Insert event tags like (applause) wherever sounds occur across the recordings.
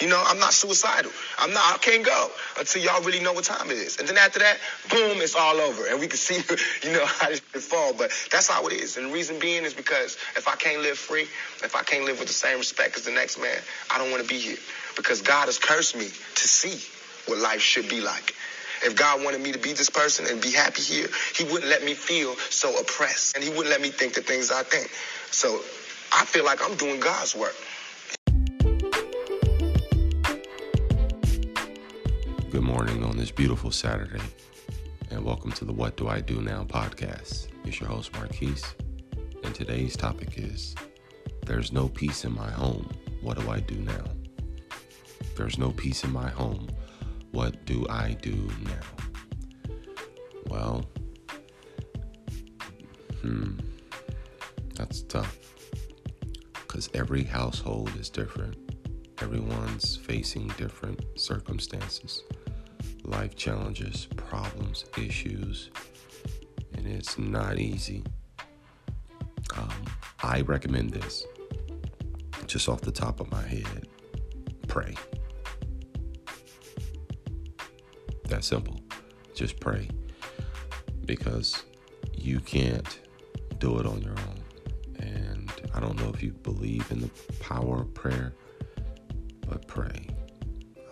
You know, I'm not suicidal. I'm not. I can't go until y'all really know what time it is. And then after that, boom, it's all over, and we can see, (laughs) you know, how can fall. But that's how it is. And the reason being is because if I can't live free, if I can't live with the same respect as the next man, I don't want to be here. Because God has cursed me to see what life should be like. If God wanted me to be this person and be happy here, He wouldn't let me feel so oppressed, and He wouldn't let me think the things I think. So I feel like I'm doing God's work. Good morning on this beautiful Saturday, and welcome to the What Do I Do Now podcast. It's your host, Marquis, and today's topic is There's no peace in my home. What do I do now? There's no peace in my home. What do I do now? Well, hmm, that's tough because every household is different. Everyone's facing different circumstances, life challenges, problems, issues, and it's not easy. Um, I recommend this just off the top of my head pray. That simple. Just pray. Because you can't do it on your own. And I don't know if you believe in the power of prayer, but pray.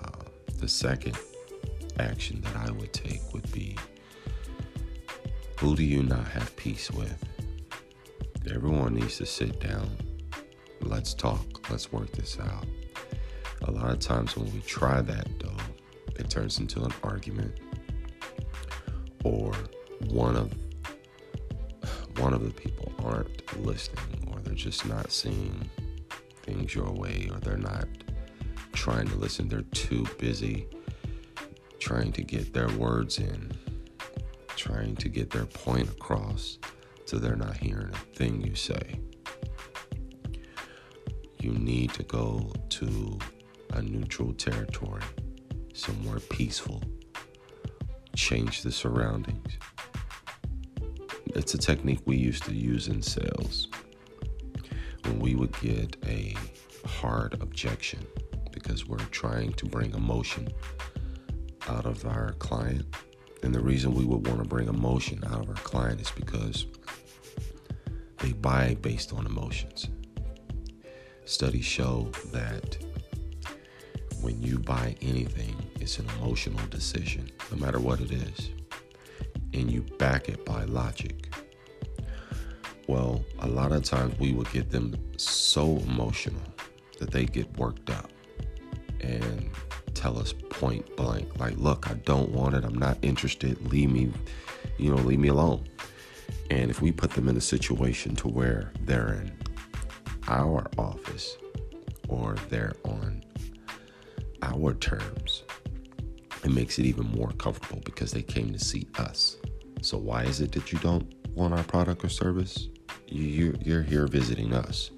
Uh, the second action that I would take would be who do you not have peace with? Everyone needs to sit down. Let's talk. Let's work this out. A lot of times when we try that, though, it turns into an argument or one of one of the people aren't listening or they're just not seeing things your way or they're not trying to listen they're too busy trying to get their words in trying to get their point across so they're not hearing a thing you say you need to go to a neutral territory somewhere peaceful. Change the surroundings. It's a technique we used to use in sales when we would get a hard objection because we're trying to bring emotion out of our client. And the reason we would want to bring emotion out of our client is because they buy based on emotions. Studies show that when you buy anything, it's an emotional decision, no matter what it is, and you back it by logic. Well, a lot of times we would get them so emotional that they get worked up tell us point blank, like, look, I don't want it, I'm not interested, leave me, you know, leave me alone. And if we put them in a situation to where they're in our office or they're on our terms, it makes it even more comfortable because they came to see us. So why is it that you don't want our product or service? You, you're here visiting us.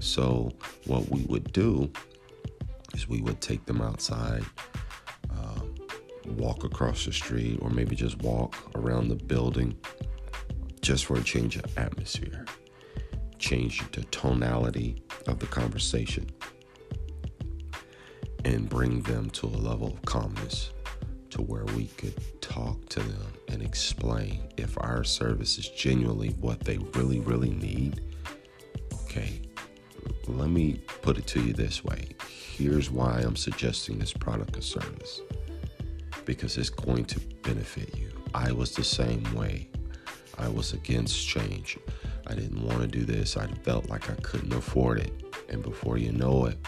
So what we would do we would take them outside, uh, walk across the street, or maybe just walk around the building, just for a change of atmosphere, change the tonality of the conversation and bring them to a level of calmness to where we could talk to them and explain if our service is genuinely what they really, really need. Okay, let me put it to you this way here's why I'm suggesting this product or service because it's going to benefit you. I was the same way. I was against change. I didn't want to do this. I felt like I couldn't afford it. And before you know it,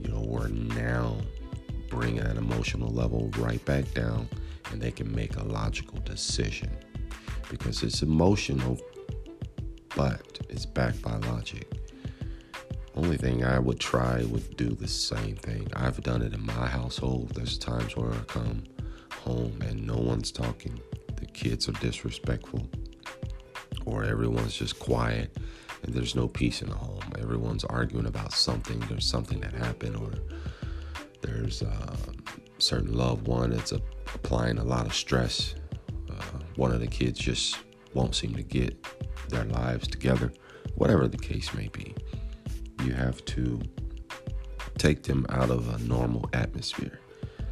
you know, we're now bringing that emotional level right back down and they can make a logical decision because it's emotional, but it's backed by logic. Only thing I would try would do the same thing. I've done it in my household. There's times where I come home and no one's talking. The kids are disrespectful, or everyone's just quiet and there's no peace in the home. Everyone's arguing about something. There's something that happened, or there's a uh, certain loved one that's applying a lot of stress. Uh, one of the kids just won't seem to get their lives together, whatever the case may be. You have to take them out of a normal atmosphere,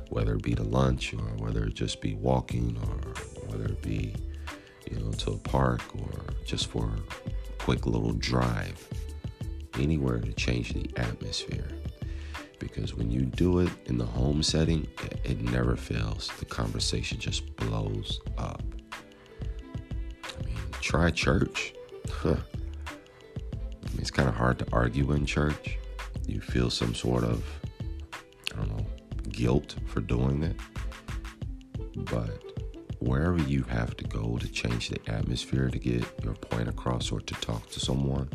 whether it be to lunch or whether it just be walking or whether it be, you know, to a park or just for a quick little drive, anywhere to change the atmosphere. Because when you do it in the home setting, it, it never fails. The conversation just blows up. I mean, try church. (laughs) It's kind of hard to argue in church you feel some sort of, I don't know, guilt for doing it. But wherever you have to go to change the atmosphere to get your point across or to talk to someone,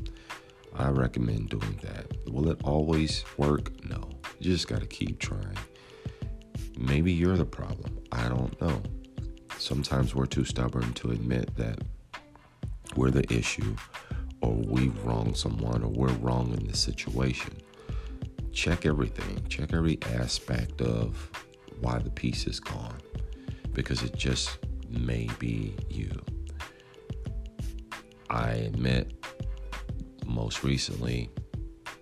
I recommend doing that. Will it always work? No. You just got to keep trying. Maybe you're the problem. I don't know. Sometimes we're too stubborn to admit that we're the issue or we've wronged someone or we're wrong in this situation check everything, check every aspect of why the peace is gone because it just may be you. I admit, most recently,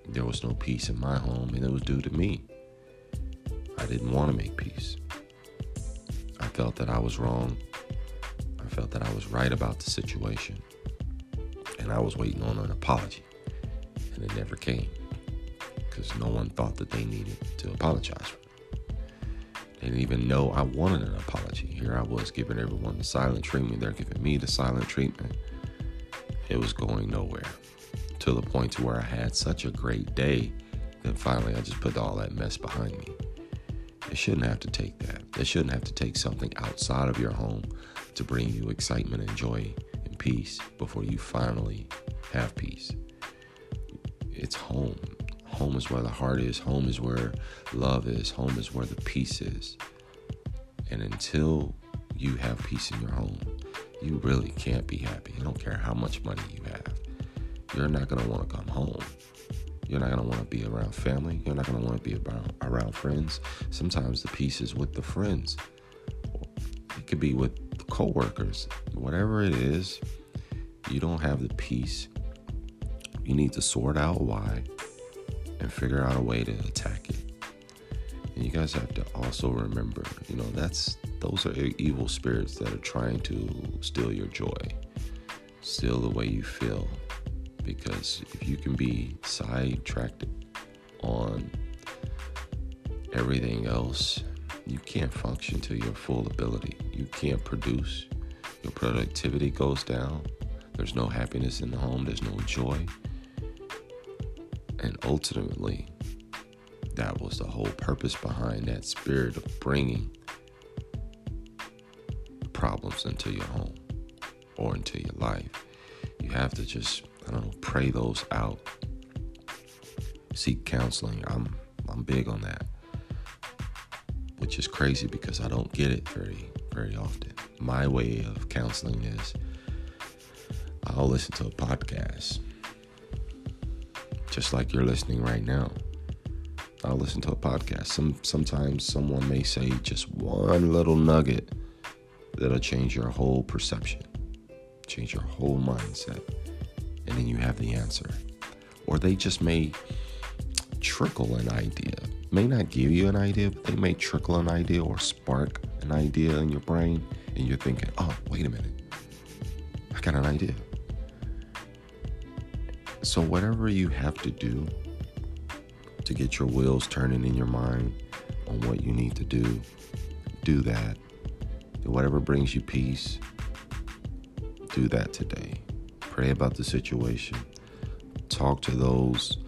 there was no peace in my home, and it was due to me. I didn't want to make peace. I felt that I was wrong. I felt that I was right about the situation. And I was waiting on an apology, and it never came because no one thought that they needed to apologize for. They didn't even know I wanted an apology. Here I was giving everyone the silent treatment. They're giving me the silent treatment. It was going nowhere to the point to where I had such a great day Then finally I just put all that mess behind me. It shouldn't have to take that. It shouldn't have to take something outside of your home to bring you excitement and joy peace before you finally have peace. It's home. Home is where the heart is. Home is where love is. Home is where the peace is. And until you have peace in your home, you really can't be happy. I don't care how much money you have. You're not going to want to come home. You're not going to want to be around family. You're not going to want to be around, around friends. Sometimes the peace is with the friends. It could be with coworkers. Whatever it is, you don't have the peace. You need to sort out why and figure out a way to attack it. And you guys have to also remember, you know, that's those are evil spirits that are trying to steal your joy, steal the way you feel. Because if you can be sidetracked on everything else, you can't function to your full ability. You can't produce. Your productivity goes down. There's no happiness in the home. There's no joy. And ultimately, that was the whole purpose behind that spirit of bringing problems into your home or into your life. You have to just, I don't know, pray those out. Seek counseling. I'm I'm big on that. Which is crazy because I don't get it very very often. My way of counseling is I'll listen to a podcast just like you're listening right now. I'll listen to a podcast. Some sometimes someone may say just one little nugget that'll change your whole perception, change your whole mindset, and then you have the answer. Or they just may trickle an idea. May not give you an idea, but they may trickle an idea or spark an idea in your brain, and you're thinking, "Oh, wait a minute, I got an idea." So, whatever you have to do to get your wheels turning in your mind on what you need to do, do that. Whatever brings you peace, do that today. Pray about the situation. Talk to those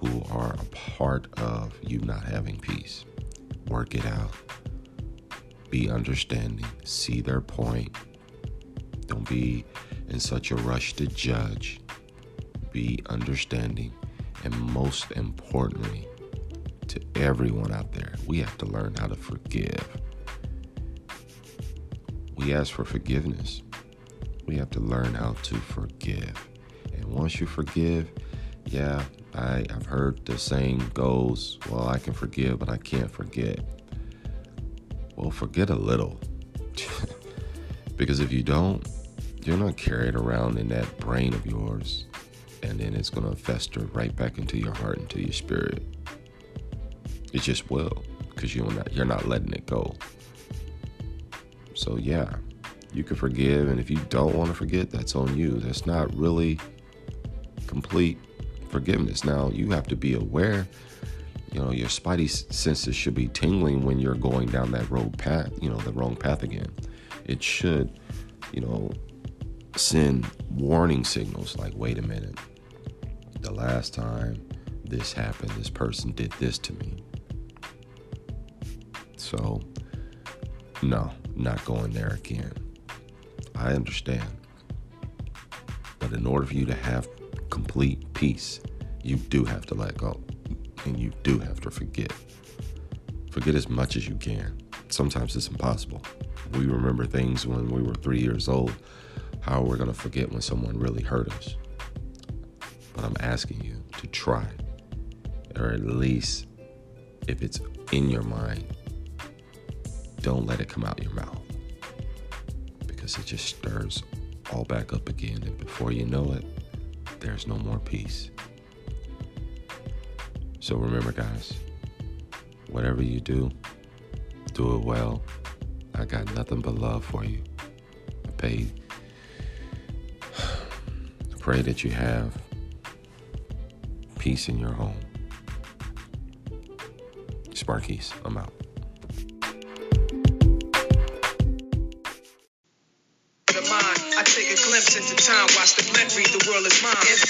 who are a part of you not having peace. Work it out. Be understanding. See their point. Don't be in such a rush to judge be understanding, and most importantly, to everyone out there, we have to learn how to forgive. We ask for forgiveness. We have to learn how to forgive. And once you forgive, yeah, I, I've heard the saying goes, well, I can forgive, but I can't forget. Well, forget a little. (laughs) because if you don't, you're not carried around in that brain of yours and then it's going to fester right back into your heart, into your spirit. It just will because you're not, you're not letting it go. So, yeah, you can forgive. And if you don't want to forget, that's on you. That's not really complete forgiveness. Now, you have to be aware. You know, your spidey senses should be tingling when you're going down that road path, you know, the wrong path again. It should, you know, send warning signals like, wait a minute, the last time this happened, this person did this to me. So, no, not going there again. I understand. But in order for you to have complete peace, you do have to let go and you do have to forget. Forget as much as you can. Sometimes it's impossible. We remember things when we were three years old. How we're we going to forget when someone really hurt us? But I'm asking you to try, or at least if it's in your mind, don't let it come out your mouth because it just stirs all back up again. And before you know it, there's no more peace. So remember, guys, whatever you do, do it well. I got nothing but love for you. I pay, (sighs) pray that you have peace in your home. Sparkies, I'm out. watch the mom.